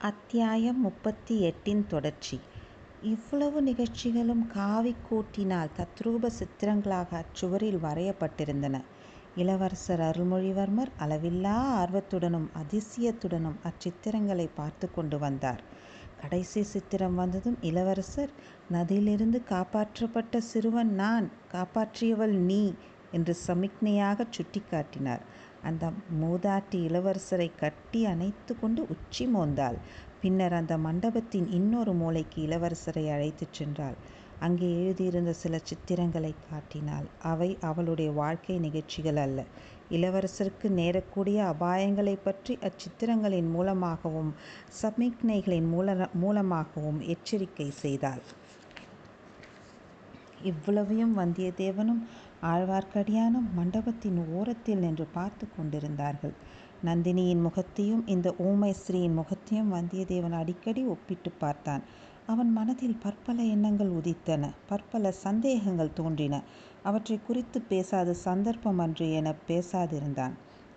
அத்தியாயம் முப்பத்தி எட்டின் தொடர்ச்சி. இவ்வளவு நிகழ்ச்சிகளும் காவிக்கூட்டினால் தத்ரூப சித்திரங்களாக அச்சுவரில் வரையப்பட்டிருந்தன. இளவரசர் அருள்மொழிவர்மர் அளவில்லா ஆர்வத்துடனும் அதிசயத்துடனும் அச்சித்திரங்களை பார்த்து கொண்டு வந்தார். கடைசி சித்திரம் வந்ததும் இளவரசர் நதியிலிருந்து காப்பாற்றப்பட்ட சிறுவன் நான் காப்பாற்றியவள் நீ என்று சமிக்ஞையாக சுட்டிக்காட்டினார். அந்த மூதாட்டி இளவரசரை கட்டி அணைத்து கொண்டு உச்சி மோந்தாள். பின்னர் அந்த மண்டபத்தின் இன்னொரு மூலைக்கு இளவரசரை அழைத்துச் சென்றாள். அங்கே எழுதியிருந்த சில சித்திரங்களை காட்டினாள். அவை அவளுடைய வாழ்க்கை நிகழ்ச்சிகள் அல்ல. இளவரசருக்கு நேரக்கூடிய அபாயங்களை பற்றி அச்சித்திரங்களின் மூலமாகவும் சமிக்ஞைகளின் மூல மூலமாகவும் எச்சரிக்கை செய்தாள். இவ்வளவையும் வந்தியத்தேவனும் ஆழ்வார்க்கடியானும் மண்டபத்தின் ஓரத்தில் நின்று பார்த்து கொண்டிருந்தார்கள். நந்தினியின் முகத்தையும் இந்த ஊமை ஸ்ரீயின் முகத்தையும் வந்தியத்தேவன் அடிக்கடி ஒப்பிட்டு பார்த்தான். அவன் மனதில் பற்பல எண்ணங்கள் உதித்தன பற்பல சந்தேகங்கள் தோன்றின. அவற்றை குறித்து பேசாத சந்தர்ப்பம் அன்று என பேசாதிருந்தான்.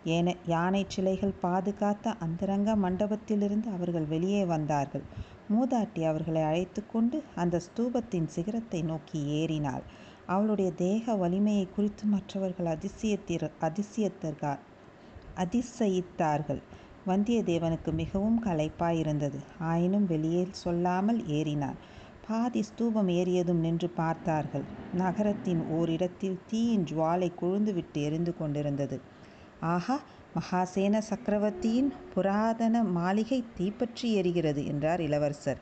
ஏன யானை சிலைகள் பாதுகாத்த அந்தரங்க மண்டபத்திலிருந்து அவர்கள் வெளியே வந்தார்கள். மூதாட்டி அவர்களை அழைத்து கொண்டு அந்த ஸ்தூபத்தின் சிகரத்தை நோக்கி ஏறினாள். அவளுடைய தேக வலிமையை குறித்து மற்றவர்கள் அதிசயத்திற அதிசயத்தர்கள் அதிசயித்தார்கள். வந்தியத்தேவனுக்கு மிகவும் களைப்பாயிருந்தது. ஆயினும் வெளியே சொல்லாமல் ஏறினான். பாதி ஸ்தூபம் ஏறியதும் நின்று பார்த்தார்கள். நகரத்தின் ஓரிடத்தில் தீயின் ஜுவாலை கொழுந்துவிட்டு எரிந்து கொண்டிருந்தது. ஆஹா மகாசேன சக்கரவர்த்தியின் புராதன மாளிகை தீப்பற்றி எரிகிறது என்றார் இளவரசர்.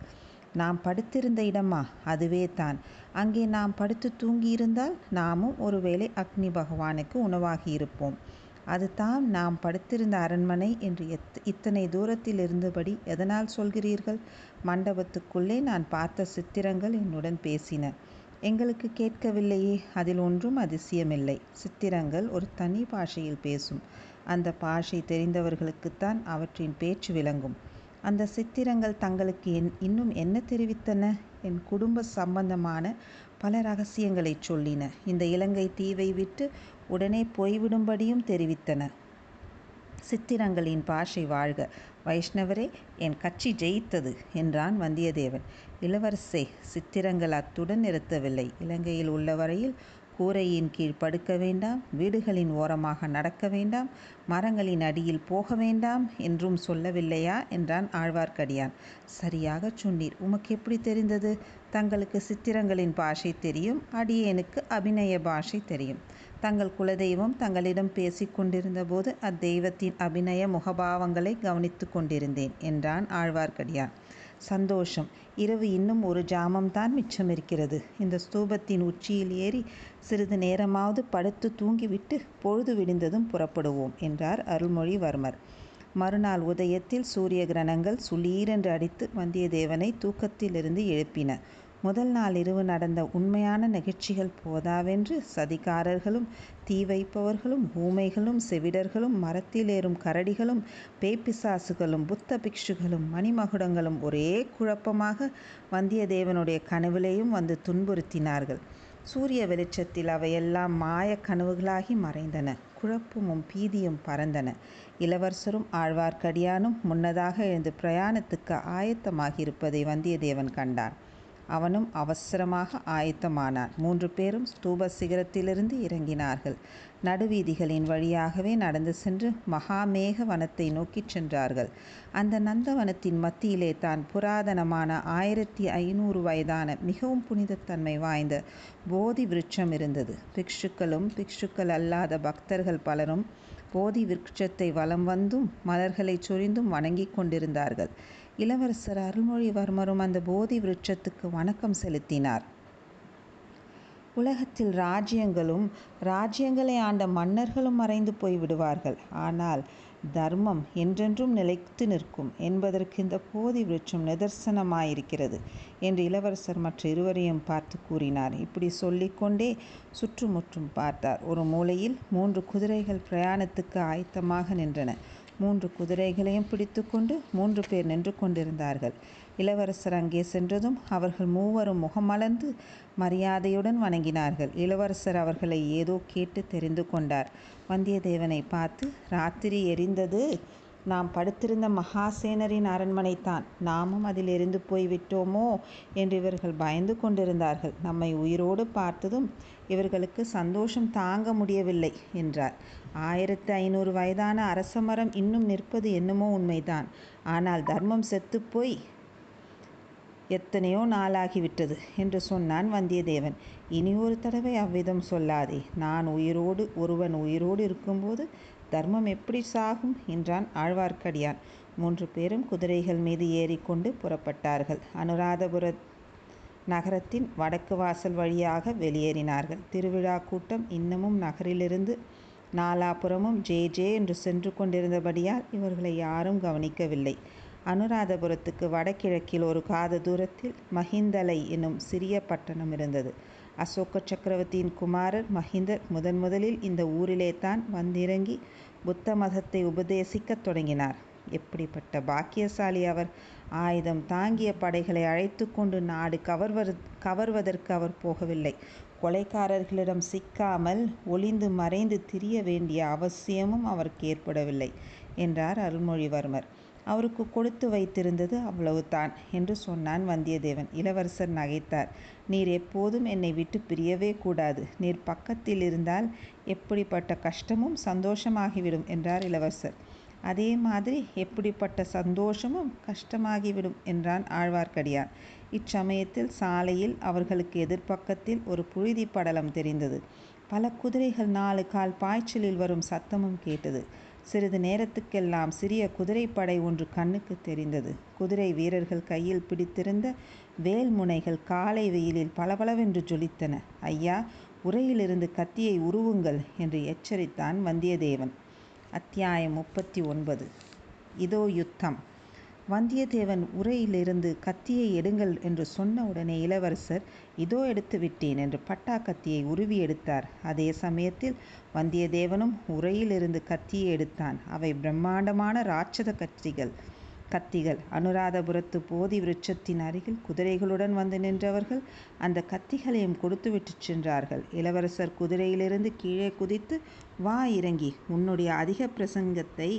நாம் படுத்திருந்த இடமா? அதுவே தான். அங்கே நாம் படுத்து தூங்கியிருந்தால் நாமும் ஒருவேளை அக்னி பகவானுக்கு உணவாகி இருப்போம். அதுதான் நாம் படுத்திருந்த அரண்மனை என்று எத் இத்தனை தூரத்தில் இருந்தபடி எதனால் சொல்கிறீர்கள்? மண்டபத்துக்குள்ளே நான் பார்த்த சித்திரங்கள் என்னுடன் பேசின. எங்களுக்கு கேட்கவில்லையே அதில் ஒன்றும் அதிசயமில்லை. சித்திரங்கள் ஒரு தனி பாஷையில் பேசும். அந்த பாஷை தெரிந்தவர்களுக்குத்தான் அவற்றின் பேச்சு விளங்கும். அந்த சித்திரங்கள் தங்களுக்கு என் இன்னும் என்ன தெரிவித்தன? என் குடும்ப சம்பந்தமான பல ரகசியங்களை சொல்லின. இந்த இலங்கை தீவை விட்டு உடனே போய்விடும்படியும் தெரிவித்தன. சித்திரங்களின் பாஷை வாழ்க. வைஷ்ணவரே என் கட்சி ஜெயித்தது என்றான் வந்தியத்தேவன். இளவரசே சித்திரங்கள் அத்துடன் நிறுத்தவில்லை. இலங்கையில் உள்ள வரையில் கூரையின் கீழ் படுக்க வேண்டாம் வீடுகளின் ஓரமாக நடக்க வேண்டாம் மரங்களின் அடியில் போக வேண்டாம் என்றும் சொல்லவில்லையா? என்றான் ஆழ்வார்க்கடியான். சரியாகச் சொன்னீர். உமக்கு எப்படி தெரிந்தது? தங்களுக்கு சித்திரங்களின் பாஷை தெரியும் அடியேனுக்கு அபிநய பாஷை தெரியும். தங்கள் குலதெய்வம் தங்களிடம் பேசிக் கொண்டிருந்தபோது அத்தெய்வத்தின் அபிநய முகபாவங்களை கவனித்து கொண்டிருந்தேன் என்றான் ஆழ்வார்க்கடியான். சந்தோஷம். இரவு இன்னும் ஒரு ஜாமம்தான் மிச்சம் இருக்கிறது இந்த ஸ்தூபத்தின் உச்சியில் ஏறி சிறிது நேரமாவது படுத்து தூங்கிவிட்டு பொழுது விடிந்ததும் புறப்படுவோம் என்றார் அருள்மொழிவர்மர். மறுநாள் உதயத்தில் சூரிய கிரணங்கள் சுளீரென்று அடித்து வந்தியத்தேவனை தூக்கத்திலிருந்து எழுப்பின. முதல் நாள் இரவு நடந்த உண்மையான நிகழ்ச்சிகள் போதாவென்று சதிகாரர்களும் தீ வைப்பவர்களும் ஊமைகளும் செவிடர்களும் மரத்தில் ஏறும் கரடிகளும் பேப்பிசாசுகளும் புத்த பிக்ஷுகளும் மணிமகுடங்களும் ஒரே குழப்பமாக வந்தியத்தேவனுடைய கனவிலேயும் வந்து துன்புறுத்தினார்கள். சூரிய வெளிச்சத்தில் அவையெல்லாம் மாய கனவுகளாகி மறைந்தன. குழப்பமும் பீதியும் பறந்தன. இளவரசரும் ஆழ்வார்க்கடியானும் முன்னதாக எழுந்து பிரயாணத்துக்கு ஆயத்தமாகியிருப்பதை வந்தியத்தேவன் கண்டான். அவனும் அவசரமாக ஆயத்தமானான். மூன்று பேரும் ஸ்தூப சிகரத்திலிருந்து இறங்கினார்கள். நடுவீதிகளின் வழியாகவே நடந்து சென்று மகாமேக வனத்தை நோக்கிச் சென்றார்கள். அந்த நந்தவனத்தின் மத்தியிலே தான் புராதனமான ஆயிரத்தி ஐநூறு வயதான மிகவும் புனிதத்தன்மை வாய்ந்த போதி விருட்சம் இருந்தது. பிக்ஷுக்களும் பிக்ஷுக்கள் அல்லாத பக்தர்கள் பலரும் போதி விருட்சத்தை வலம் வந்தும் மலர்களை சொரிந்தும் வணங்கிக் கொண்டிருந்தார்கள். இளவரசர் அருள்மொழிவர்மரும் அந்த போதி விருட்சத்துக்கு வணக்கம் செலுத்தினார். உலகத்தில் ராஜ்யங்களும் ராஜ்யங்களை ஆண்ட மன்னர்களும் மறைந்து போய் விடுவார்கள். ஆனால் தர்மம் என்றென்றும் நிலைத்து நிற்கும். என்பதற்கு இந்த போதி விருட்சம் நிதர்சனமாயிருக்கிறது என்று இளவரசர் மற்ற இருவரையும் பார்த்து கூறினார். இப்படி சொல்லிக்கொண்டே சுற்றுமுற்றும் பார்த்தார். ஒரு மூலையில் மூன்று குதிரைகள் பிரயாணத்துக்கு ஆயத்தமாக நின்றன. மூன்று குதிரைகளையும் பிடித்துக்கொண்டு மூன்று பேர் நின்று கொண்டிருந்தார்கள். இளவரசர் அங்கே சென்றதும் அவர்கள் மூவரும் முகமலர்ந்து மரியாதையுடன் வணங்கினார்கள். இளவரசர் அவர்களை ஏதோ கேட்டு தெரிந்து கொண்டார். வந்தியத்தேவனை பார்த்து ராத்திரி எரிந்தது. நாம் படுத்திருந்த மகாசேனரின் அரண்மனைதான் நாமும் அதில் எரிந்து போய் விட்டோமோ என்று இவர்கள் பயந்து கொண்டிருந்தார்கள். நம்மை உயிரோடு பார்த்ததும் இவர்களுக்கு சந்தோஷம் தாங்க முடியவில்லை என்றார். ஆயிரத்து ஐநூறு வயதான அரசமரம் இன்னும் நிற்பது என்னமோ உண்மைதான். ஆனால் தர்மம் செத்துப்போய் எத்தனையோ நாளாகிவிட்டது என்று சொன்னான் வந்தியத்தேவன். இனி ஒரு தடவை அவ்விதம் சொல்லாதே. நான் உயிரோடு ஒருவன் உயிரோடு இருக்கும்போது தர்மம் எப்படி சாகும்? என்றான் ஆழ்வார்க்கடியான். மூன்று பேரும் குதிரைகள் மீது ஏறிக்கொண்டு புறப்பட்டார்கள். அனுராதபுர நகரத்தின் வடக்கு வாசல் வழியாக வெளியேறினார்கள். திருவிழா கூட்டம் இன்னமும் நகரிலிருந்து நாலாபுறமும் ஜே ஜே என்று சென்று கொண்டிருந்தபடியால் இவர்களை யாரும் கவனிக்கவில்லை. அனுராதபுரத்துக்கு வடகிழக்கில் ஒரு காத தூரத்தில் மஹிந்தலை என்னும் சிறிய பட்டணம் இருந்தது. அசோக சக்கரவர்த்தியின் குமாரர் மஹிந்தர் முதன் முதலில் இந்த ஊரிலே தான் வந்திறங்கி புத்த மதத்தை உபதேசிக்கத் தொடங்கினார். எப்படிப்பட்ட பாக்கியசாலி அவர்! ஆயுதம் தாங்கிய படைகளை அழைத்து கொண்டு நாடு கவர்வது கவர்வதற்கு அவர் போகவில்லை. கொலைக்காரர்களிடம் சிக்காமல் ஒளிந்து மறைந்து திரிய வேண்டிய அவசியமும் அவருக்கு ஏற்படவில்லை என்றார் அருள்மொழிவர்மர். அவருக்கு கொடுத்து வைத்திருந்தது அவ்வளவுதான் என்று சொன்னான் வந்தியத்தேவன். இளவரசர் நகைத்தார். நீர் எப்போதும் என்னை விட்டு பிரியவே கூடாது. நீர் பக்கத்தில் இருந்தால் எப்படிப்பட்ட கஷ்டமும் சந்தோஷமாகிவிடும் என்றார் இளவரசர். அதே மாதிரி எப்படிப்பட்ட சந்தோஷமும் கஷ்டமாகிவிடும் என்றான் ஆழ்வார்க்கடியான் இச்சமயத்தில் சாலையில் அவர்களுக்கு எதிர்ப்பக்கத்தில் ஒரு புழுதி படலம் தெரிந்தது. பல குதிரைகள் நாலு கால் பாய்ச்சலில் வரும் சத்தமும் கேட்டது. சிறிது நேரத்துக்கெல்லாம் சிறிய குதிரைப்படை ஒன்று கண்ணுக்கு தெரிந்தது. குதிரை வீரர்கள் கையில் பிடித்திருந்த வேல் முனைகள் காலை வெயிலில் பளபளவென்று ஜொலித்தன. ஐயா உரையிலிருந்து கத்தியை உருவுங்கள் என்று எச்சரித்தான் வந்தியத்தேவன். அத்தியாயம் முப்பத்தி ஒன்பது. இதோ யுத்தம். வந்தியத்தேவன் உரையிலிருந்து கத்தியை எடுங்கள் என்று சொன்ன உடனே இளவரசர் இதோ எடுத்து விட்டேன் என்று பட்டா கத்தியை உருவி எடுத்தார். அதே சமயத்தில் வந்தியத்தேவனும் உரையிலிருந்து கத்தியை எடுத்தான். அவை பிரம்மாண்டமான ராட்சத கத்திகள். கத்திகள் அனுராதபுரத்து போதி விருட்சத்தின் அருகில் குதிரைகளுடன் வந்து நின்றவர்கள் அந்த கத்திகளையும் கொடுத்துவிட்டு சென்றார்கள். இளவரசர் குதிரையிலிருந்து கீழே குதித்து வா இறங்கி. உன்னுடைய அதிக பிரசங்கத்தை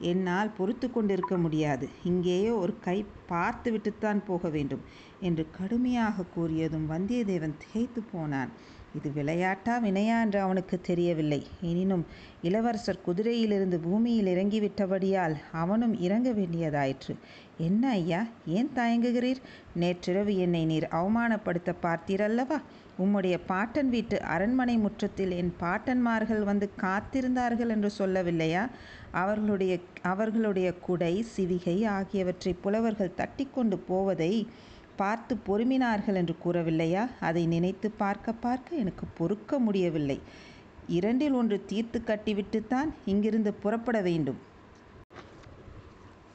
என்னால் பொறுத்து கொண்டிருக்க முடியாது. இங்கேயோ ஒரு கை பார்த்து விட்டுத்தான் போக வேண்டும் என்று கடுமையாக கூறியதும் வந்தியத்தேவன் திகைத்து போனான். இது விளையாட்டா வினையா என்று அவனுக்கு தெரியவில்லை. எனினும் இளவரசர் குதிரையிலிருந்து பூமியில் இறங்கிவிட்டபடியால் அவனும் இறங்க வேண்டியதாயிற்று. என்ன ஐயா ஏன் தயங்குகிறீர்? நேற்றிரவு என்னை நீர் அவமானப்படுத்த பார்த்தீரல்லவா? உம்முடைய பாட்டன் வீட்டு அரண்மனை முற்றத்தில் என் பாட்டன்மார்கள் வந்து காத்திருந்தார்கள் என்று சொல்லவில்லையா? அவர்களுடைய அவர்களுடைய குடை சிவிகை ஆகியவற்றை புலவர்கள் தட்டி கொண்டு போவதை பார்த்து பொறுமினார்கள் என்று கூறவில்லையா? அதை நினைத்து பார்க்க பார்க்க எனக்கு பொறுக்க முடியவில்லை. இரண்டில் ஒன்று தீர்த்து கட்டிவிட்டுத்தான் இங்கிருந்து புறப்பட வேண்டும்.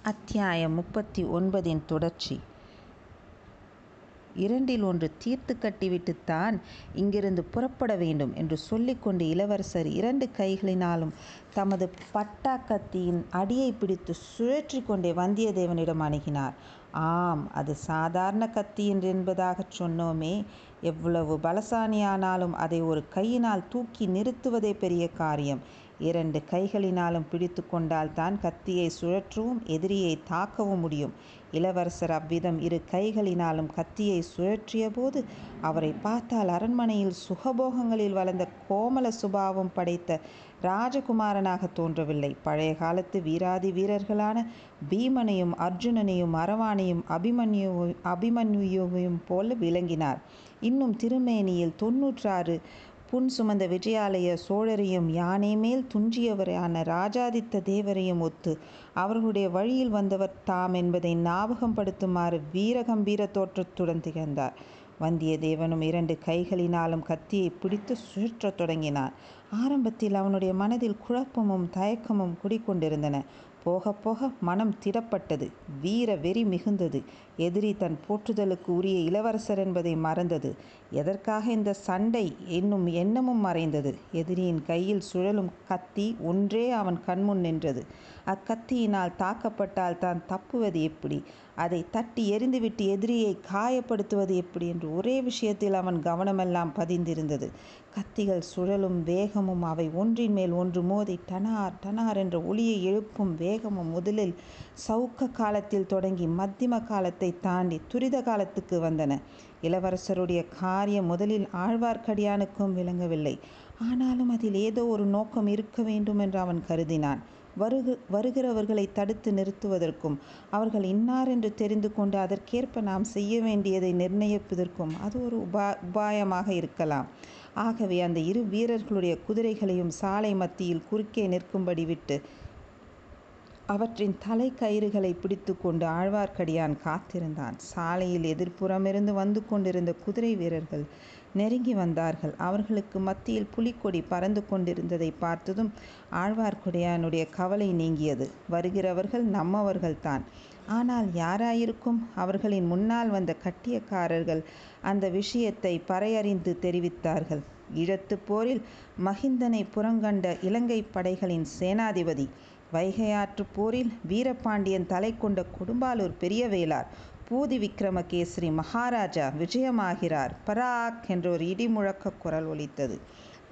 அத்தியாயம் முப்பத்தி ஒன்பதின் தொடர்ச்சி. இரண்டில் ஒன்று தீர்த்து கட்டிவிட்டுத்தான் இங்கிருந்து புறப்பட வேண்டும் என்று சொல்லிக்கொண்டு இளவரசர் இரண்டு கைகளினாலும் தமது பட்டா கத்தியின் அடியை பிடித்து சுழற்றி கொண்டே வந்தியத்தேவனிடம் அணுகினார். ஆம் அது சாதாரண கத்தி என்று என்பதாகச் சொன்னோமே. எவ்வளவு பலசாணியானாலும் அதை ஒரு கையினால் தூக்கி நிறுத்துவதே பெரிய காரியம். இரண்டு கைகளினாலும் பிடித்து கொண்டால் தான் கத்தியை சுழற்றவும் எதிரியை தாக்கவும் முடியும். இளவரசர் அவ்விதம் இரு கைகளினாலும் கத்தியை சுழற்றிய போது அவரை பார்த்தால் அரண்மனையில் சுகபோகங்களில் வளர்ந்த கோமல சுபாவம் படைத்த ராஜகுமாரனாக தோன்றவில்லை. பழைய காலத்து வீராதி வீரர்களான பீமனையும் அர்ஜுனனையும் அரவானையும் அபிமன்யு அபிமன்யுவையும் போல விளங்கினார். இன்னும் திருமேனியில் தொன்னூற்றாறு புன் சுமந்த விஜயாலய சோழரையும் யானை மேல் துஞ்சியவரான ராஜாதித்த தேவரையும் ஒத்து அவர்களுடைய வழியில் வந்தவர் தாம் என்பதை ஞாபகம் படுத்துமாறு வீரகம்பீர தோற்றத்துடன் திகழ்ந்தார். வந்தியத்தேவனும் இரண்டு கைகளினாலும் கத்தியை பிடித்து சுழற்றத் தொடங்கினான் ஆரம்பத்தில் அவனுடைய மனதில் குழப்பமும் தயக்கமும் குடிக்கொண்டிருந்தன. போக போக மனம் திடப்பட்டது. வீர வெறி மிகுந்தது. எதிரி தன் போற்றுதலுக்கு உரிய இளவரசர் என்பதை மறந்தது. எதற்காக இந்த சண்டை என்னும் எண்ணமும் மறைந்தது. எதிரியின் கையில் சுழலும் கத்தி ஒன்றே அவன் கண்முன் நின்றது. அக்கத்தியினால் தாக்கப்பட்டால் தான் தப்புவது எப்படி? அதை தட்டி எரிந்துவிட்டு எதிரியை காயப்படுத்துவது எப்படி என்று ஒரே விஷயத்தில் அவன் கவனமெல்லாம் பதிந்திருந்தது. கத்திகள் சுழலும் வேகமும் அவை ஒன்றின் மேல் ஒன்று மோதி டனார் டனார் என்ற ஒளியை எழுப்பும் வேகமும் முதலில் சவுக்க காலத்தில் தொடங்கி மத்திம காலத்தை தாண்டி துரித காலத்துக்கு வந்தன. இளவரசருடைய காரியம் முதலில் ஆழ்வார்க்கடியானுக்கும் விளங்கவில்லை. ஆனாலும் அதில் ஏதோ ஒரு நோக்கம் இருக்க வேண்டும் என்று அவன் கருதினான். வருகு வருகிறவர்களை தடுத்து நிறுத்துவதற்கும் அவர்கள் இன்னார் என்று தெரிந்து கொண்டு அதற்கேற்ப நாம் செய்ய வேண்டியதை நிர்ணயிப்பதற்கும் அது ஒரு உபா உபாயமாக இருக்கலாம். ஆகவே அந்த இரு வீரர்களுடைய குதிரைகளையும் சாலை மத்தியில் குறுக்கே நிற்கும்படி விட்டு அவற்றின் தலை கயிறுகளை பிடித்து கொண்டு ஆழ்வார்க்கடியான் காத்திருந்தான். சாலையில் எதிர்ப்புறமிருந்து வந்து கொண்டிருந்த குதிரை வீரர்கள் நெருங்கி வந்தார்கள். அவர்களுக்கு மத்தியில் புலிக்கொடி பறந்து கொண்டிருந்ததை பார்த்ததும் ஆழ்வார்க்கடியானுடைய கவலை நீங்கியது. வருகிறவர்கள் நம்மவர்கள்தான். ஆனால் யாராயிருக்கும்? அவர்களின் முன்னால் வந்த கட்டியக்காரர்கள் அந்த விஷயத்தை பறையறிந்து தெரிவித்தார்கள். ஈழத்து போரில் மகிந்தனை புறங்கண்ட இலங்கை படைகளின் சேனாதிபதி வைகையாற்று போரில் வீரபாண்டியன் தலை கொண்ட கொடும்பாலூர் பெரிய வேளார் பூதி விக்ரமகேசரி மகாராஜா விஜயமாகிறார். பராக் என்ற ஒரு இடிமுழக்க குரல் ஒலித்தது.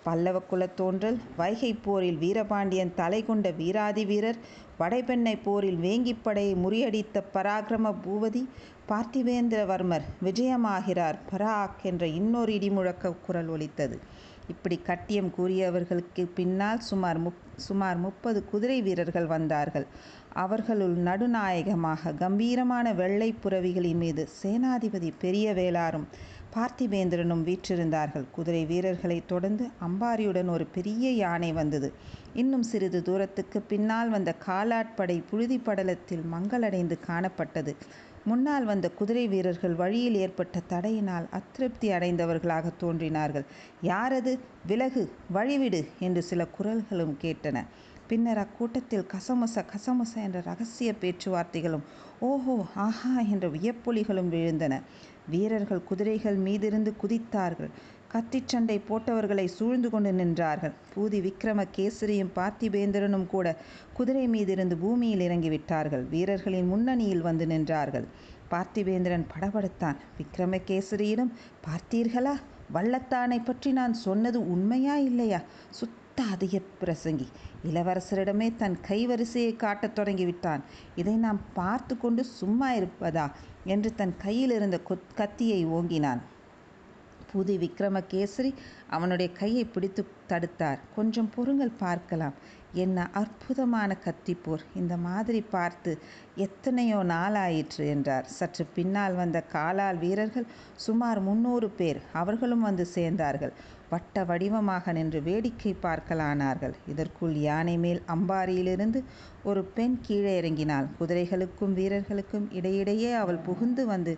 பல்லவ குலத்தோன்றல் வைகை போரில் வீரபாண்டியன் தலை கொண்ட வீராதி வீரர் வடைபெண்ணை போரில் வேங்கிப்படையை முறியடித்த பராக்கிரம பூபதி பார்த்திவேந்திரவர்மர் விஜயமாகிறார். பராக் என்ற இன்னொரு இடிமுழக்க குரல் ஒலித்தது. இப்படி கட்டியம் கூறியவர்களுக்கு பின்னால் சுமார் முப் சுமார் முப்பது குதிரை வீரர்கள் வந்தார்கள். அவர்களுள் நடுநாயகமாக கம்பீரமான வெள்ளை புறவிகளின் மீது சேனாதிபதி பெரிய வேளாரும் பார்த்திபேந்திரனும் வீற்றிருந்தார்கள். குதிரை வீரர்களை தொடர்ந்து அம்பாரியுடன் ஒரு பெரிய யானை வந்தது. இன்னும் சிறிது தூரத்துக்கு பின்னால் வந்த காலாட்படை புழுதி படலத்தில் மங்களடைந்து காணப்பட்டது. முன்னால் வந்த குதிரை வீரர்கள் வழியில் ஏற்பட்ட தடையினால் அதிருப்தி அடைந்தவர்களாக தோன்றினார்கள். யாரது? விலகு வழிவிடு என்று சில குரல்களும் கேட்டன. பின்னர் அக்கூட்டத்தில் கசமுச கசமுச என்ற ரகசிய பேச்சுவார்த்தைகளும் ஓஹோ ஆஹா என்ற வியப்பொலிகளும் விழுந்தன. வீரர்கள் குதிரைகள் மீதிருந்து குதித்தார்கள். கத்திச்சண்டை போட்டவர்களை சூழ்ந்து கொண்டு நின்றார்கள். பூதி விக்ரம கேசரியும் பார்த்திபேந்திரனும் கூட குதிரை மீதிருந்து பூமியில் இறங்கிவிட்டார்கள். வீரர்களின் முன்னணியில் வந்து நின்றார்கள். பார்த்திபேந்திரன் படபடுத்தான். விக்ரமகேசரியிடம் பார்த்தீர்களா? வள்ளத்தானை பற்றி நான் சொன்னது உண்மையா இல்லையா? சுத்த அதிக பிரசங்கி. இளவரசரிடமே தன் கைவரிசையை காட்டத் தொடங்கிவிட்டான். இதை நாம் பார்த்து கொண்டு சும்மா இருப்பதா? என்று தன் கையில் இருந்த கத்தியை ஓங்கினான். பூதி விக்ரமகேசரி அவனுடைய கையை பிடித்து தடுத்தார். கொஞ்சம் பொறுங்கள் பார்க்கலாம். என்ன அற்புதமான கத்திப்போர். இந்த மாதிரி பார்த்து எத்தனையோ நாளாயிற்று என்றார். சற்று பின்னால் வந்த காலால் வீரர்கள் சுமார் முன்னூறு பேர் அவர்களும் வந்து சேர்ந்தார்கள். வட்ட வடிவமாக நின்று வேடிக்கை பார்க்கலானார்கள். இதற்குள் யானை மேல் அம்பாரியிலிருந்து ஒரு பெண் கீழே இறங்கினாள். குதிரைகளுக்கும் வீரர்களுக்கும் இடையிடையே அவள் புகுந்து வந்து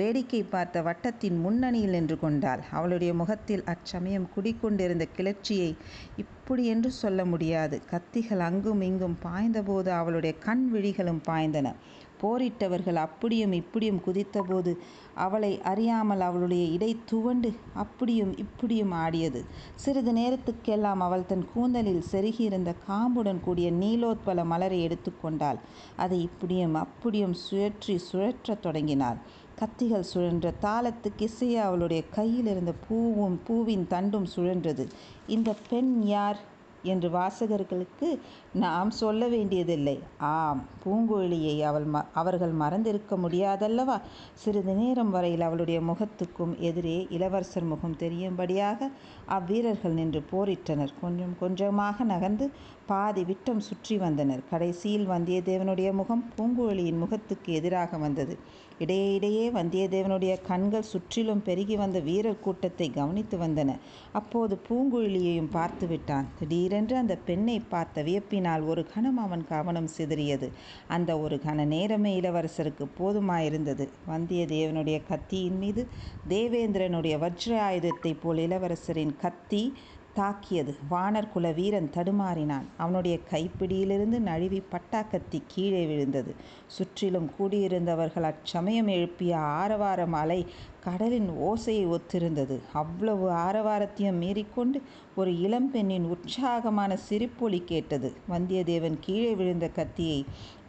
வேடிக்கை பார்த்த வட்டத்தின் முன்னணியில் நின்று கொண்டாள். அவளுடைய முகத்தில் அச்சமயம் குடிக்கொண்டிருந்த கிளர்ச்சியை இப்படி என்று சொல்ல முடியாது. கத்திகள் அங்கும் இங்கும் பாய்ந்தபோது அவளுடைய கண் விழிகளும் பாய்ந்தன. போரிட்டவர்கள் அப்படியும் இப்படியும் குதித்தபோது அவளை அறியாமல் அவளுடைய இடை துவண்டு அப்படியும் இப்படியும் ஆடியது. சிறிது நேரத்துக்கெல்லாம் அவள் தன் கூந்தலில் செருகியிருந்த காம்புடன் கூடிய நீலோத்பல மலரை எடுத்துக்கொண்டாள். அதை இப்படியும் அப்படியும் சுழற்றி சுழற்றத் தொடங்கினாள். கத்திகள் சுழன்ற தாளத்துக்கு இசைய அவளுடைய கையில் இருந்த பூவும் பூவின் தண்டும் சுழன்றது. இந்த பெண் யார்? என்று வாசகர்களுக்கு நாம் சொல்ல வேண்டியதில்லை. ஆம் பூங்குழலியை அவள் ம அவர்கள் மறந்திருக்க முடியாதல்லவா? சிறிது நேரம் வரையில் அவளுடைய முகத்துக்கும் எதிரே இளவரசர் முகம் தெரியும்படியாக அவ்வீரர்கள் நின்று போரிட்டனர். கொஞ்சம் கொஞ்சமாக நகர்ந்து பாதி விட்டம் சுற்றி வந்தனர். கடைசியில் வந்தியத்தேவனுடைய முகம் பூங்குழலியின் முகத்துக்கு எதிராக வந்தது. இடையே இடையே வந்தியத்தேவனுடைய கண்கள் சுற்றிலும் பெருகி வந்த வீரர் கூட்டத்தை கவனித்து வந்தன. அப்போது பூங்குழலியையும் பார்த்து விட்டான். திடீரென்று அந்த பெண்ணை பார்த்த வியப்பினால் ஒரு கணம் அவன் கவனம் சிதறியது. அந்த ஒரு கண நேரமே இளவரசருக்கு போதுமாயிருந்தது. வந்தியத்தேவனுடைய கத்தியின் மீது தேவேந்திரனுடைய வஜ்ர ஆயுதத்தைப் போல் இளவரசரின் கத்தி தாக்கியது. வானர் குல வீரன் தடுமாறினான். அவனுடைய கைப்பிடியிலிருந்து நழுவி பட்டாக்கத்தி கீழே விழுந்தது. சுற்றிலும் கூடியிருந்தவர்கள் அச்சமயம் எழுப்பிய ஆரவாரம் அலை கடலின் ஓசையை ஒத்திருந்தது. அவ்வளவு ஆரவாரத்தையும் மீறிக்கொண்டு ஒரு இளம்பெண்ணின் உற்சாகமான சிரிப்பொலி கேட்டது. வந்தியத்தேவன் கீழே விழுந்த கத்தியை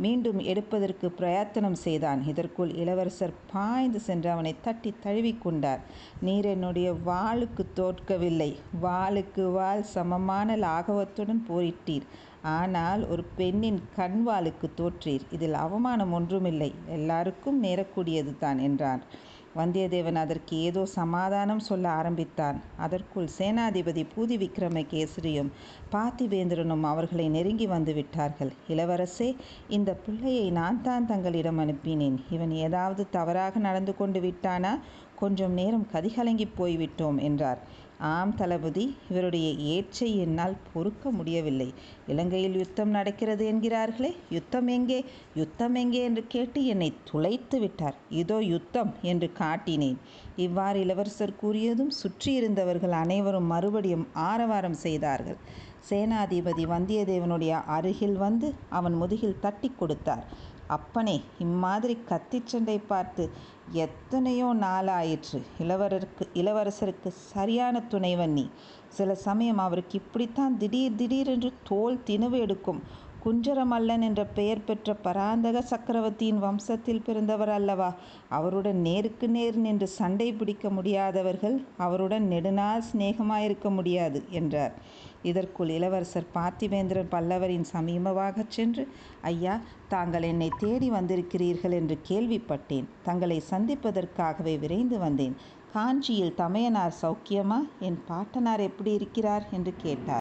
மீண்டும் எடுப்பதற்கு பிரயத்தனம் செய்தான். இதற்குள் இளவரசர் பாய்ந்து சென்று அவனை தட்டி தழுவிக்கொண்டார் நீர் என்னுடைய வாளுக்கு தோற்கவில்லை. வாளுக்கு வாள் சமமான லாகவத்துடன் போரிட்டீர். ஆனால் ஒரு பெண்ணின் கண் வாளுக்கு தோற்றீர். இதில் அவமானம் ஒன்றுமில்லை. எல்லாருக்கும் நேரக்கூடியது தான் என்றான். வந்தியத்தேவன் அதற்கு ஏதோ சமாதானம் சொல்ல ஆரம்பித்தான். அதற்குள் சேனாதிபதி பூதி விக்ரமகேசரியும் பார்த்திவேந்திரனும் அவர்களை நெருங்கி வந்து விட்டார்கள் இளவரசே இந்த பிள்ளையை நான் தான் தங்களிடம் அனுப்பினேன். இவன் ஏதாவது தவறாக நடந்து கொண்டு விட்டானா? கொஞ்சம் நேரம் கதிகலங்கி போய்விட்டோம் என்றார். ஆம் தளபதி இவருடைய ஏச்சை என்னால் பொறுக்க முடியவில்லை. இலங்கையில் யுத்தம் நடக்கிறது என்கிறார்களே யுத்தம் எங்கே? யுத்தம் எங்கே என்று கேட்டு என்னை துளைத்து விட்டார். இதோ யுத்தம் என்று காட்டினேன். இவ்வாறு இளவரசர் கூறியதும் சுற்றியிருந்தவர்கள் அனைவரும் மறுபடியும் ஆரவாரம் செய்தார்கள். சேனாதிபதி வந்தியத்தேவனுடைய அருகில் வந்து அவன் முதுகில் தட்டி கொடுத்தார். அப்பனே இம்மாதிரி கத்தி சண்டை பார்த்து எத்தனையோ நாளாயிற்று. இளவரருக்கு இளவரசருக்கு சரியான துணைவன் நீ. சில சமயம் அவருக்கு இப்படித்தான் திடீர் திடீரென்று தோல் திணுவு எடுக்கும். குஞ்சரமல்லன் என்ற பெயர் பெற்ற பராந்தக சக்கரவர்த்தியின் வம்சத்தில் பிறந்தவர் அல்லவா? அவருடன் நேருக்கு நேர் நின்று சண்டை பிடிக்க முடியாதவர்கள் அவருடன் நெடுநாள் சிநேகமாயிருக்க முடியாது என்றார். இதற்குள் இளவரசர் பார்த்திவேந்திரன் பல்லவரின் சமீபமாகச் சென்று ஐயா தாங்கள் என்னை தேடி வந்திருக்கிறீர்கள் என்று கேள்விப்பட்டேன். தங்களை சந்திப்பதற்காகவே விரைந்து வந்தேன். காஞ்சியில் தமையனார் சௌக்கியமா? என் பாட்டனார் எப்படி இருக்கிறார்? என்று கேட்டார்.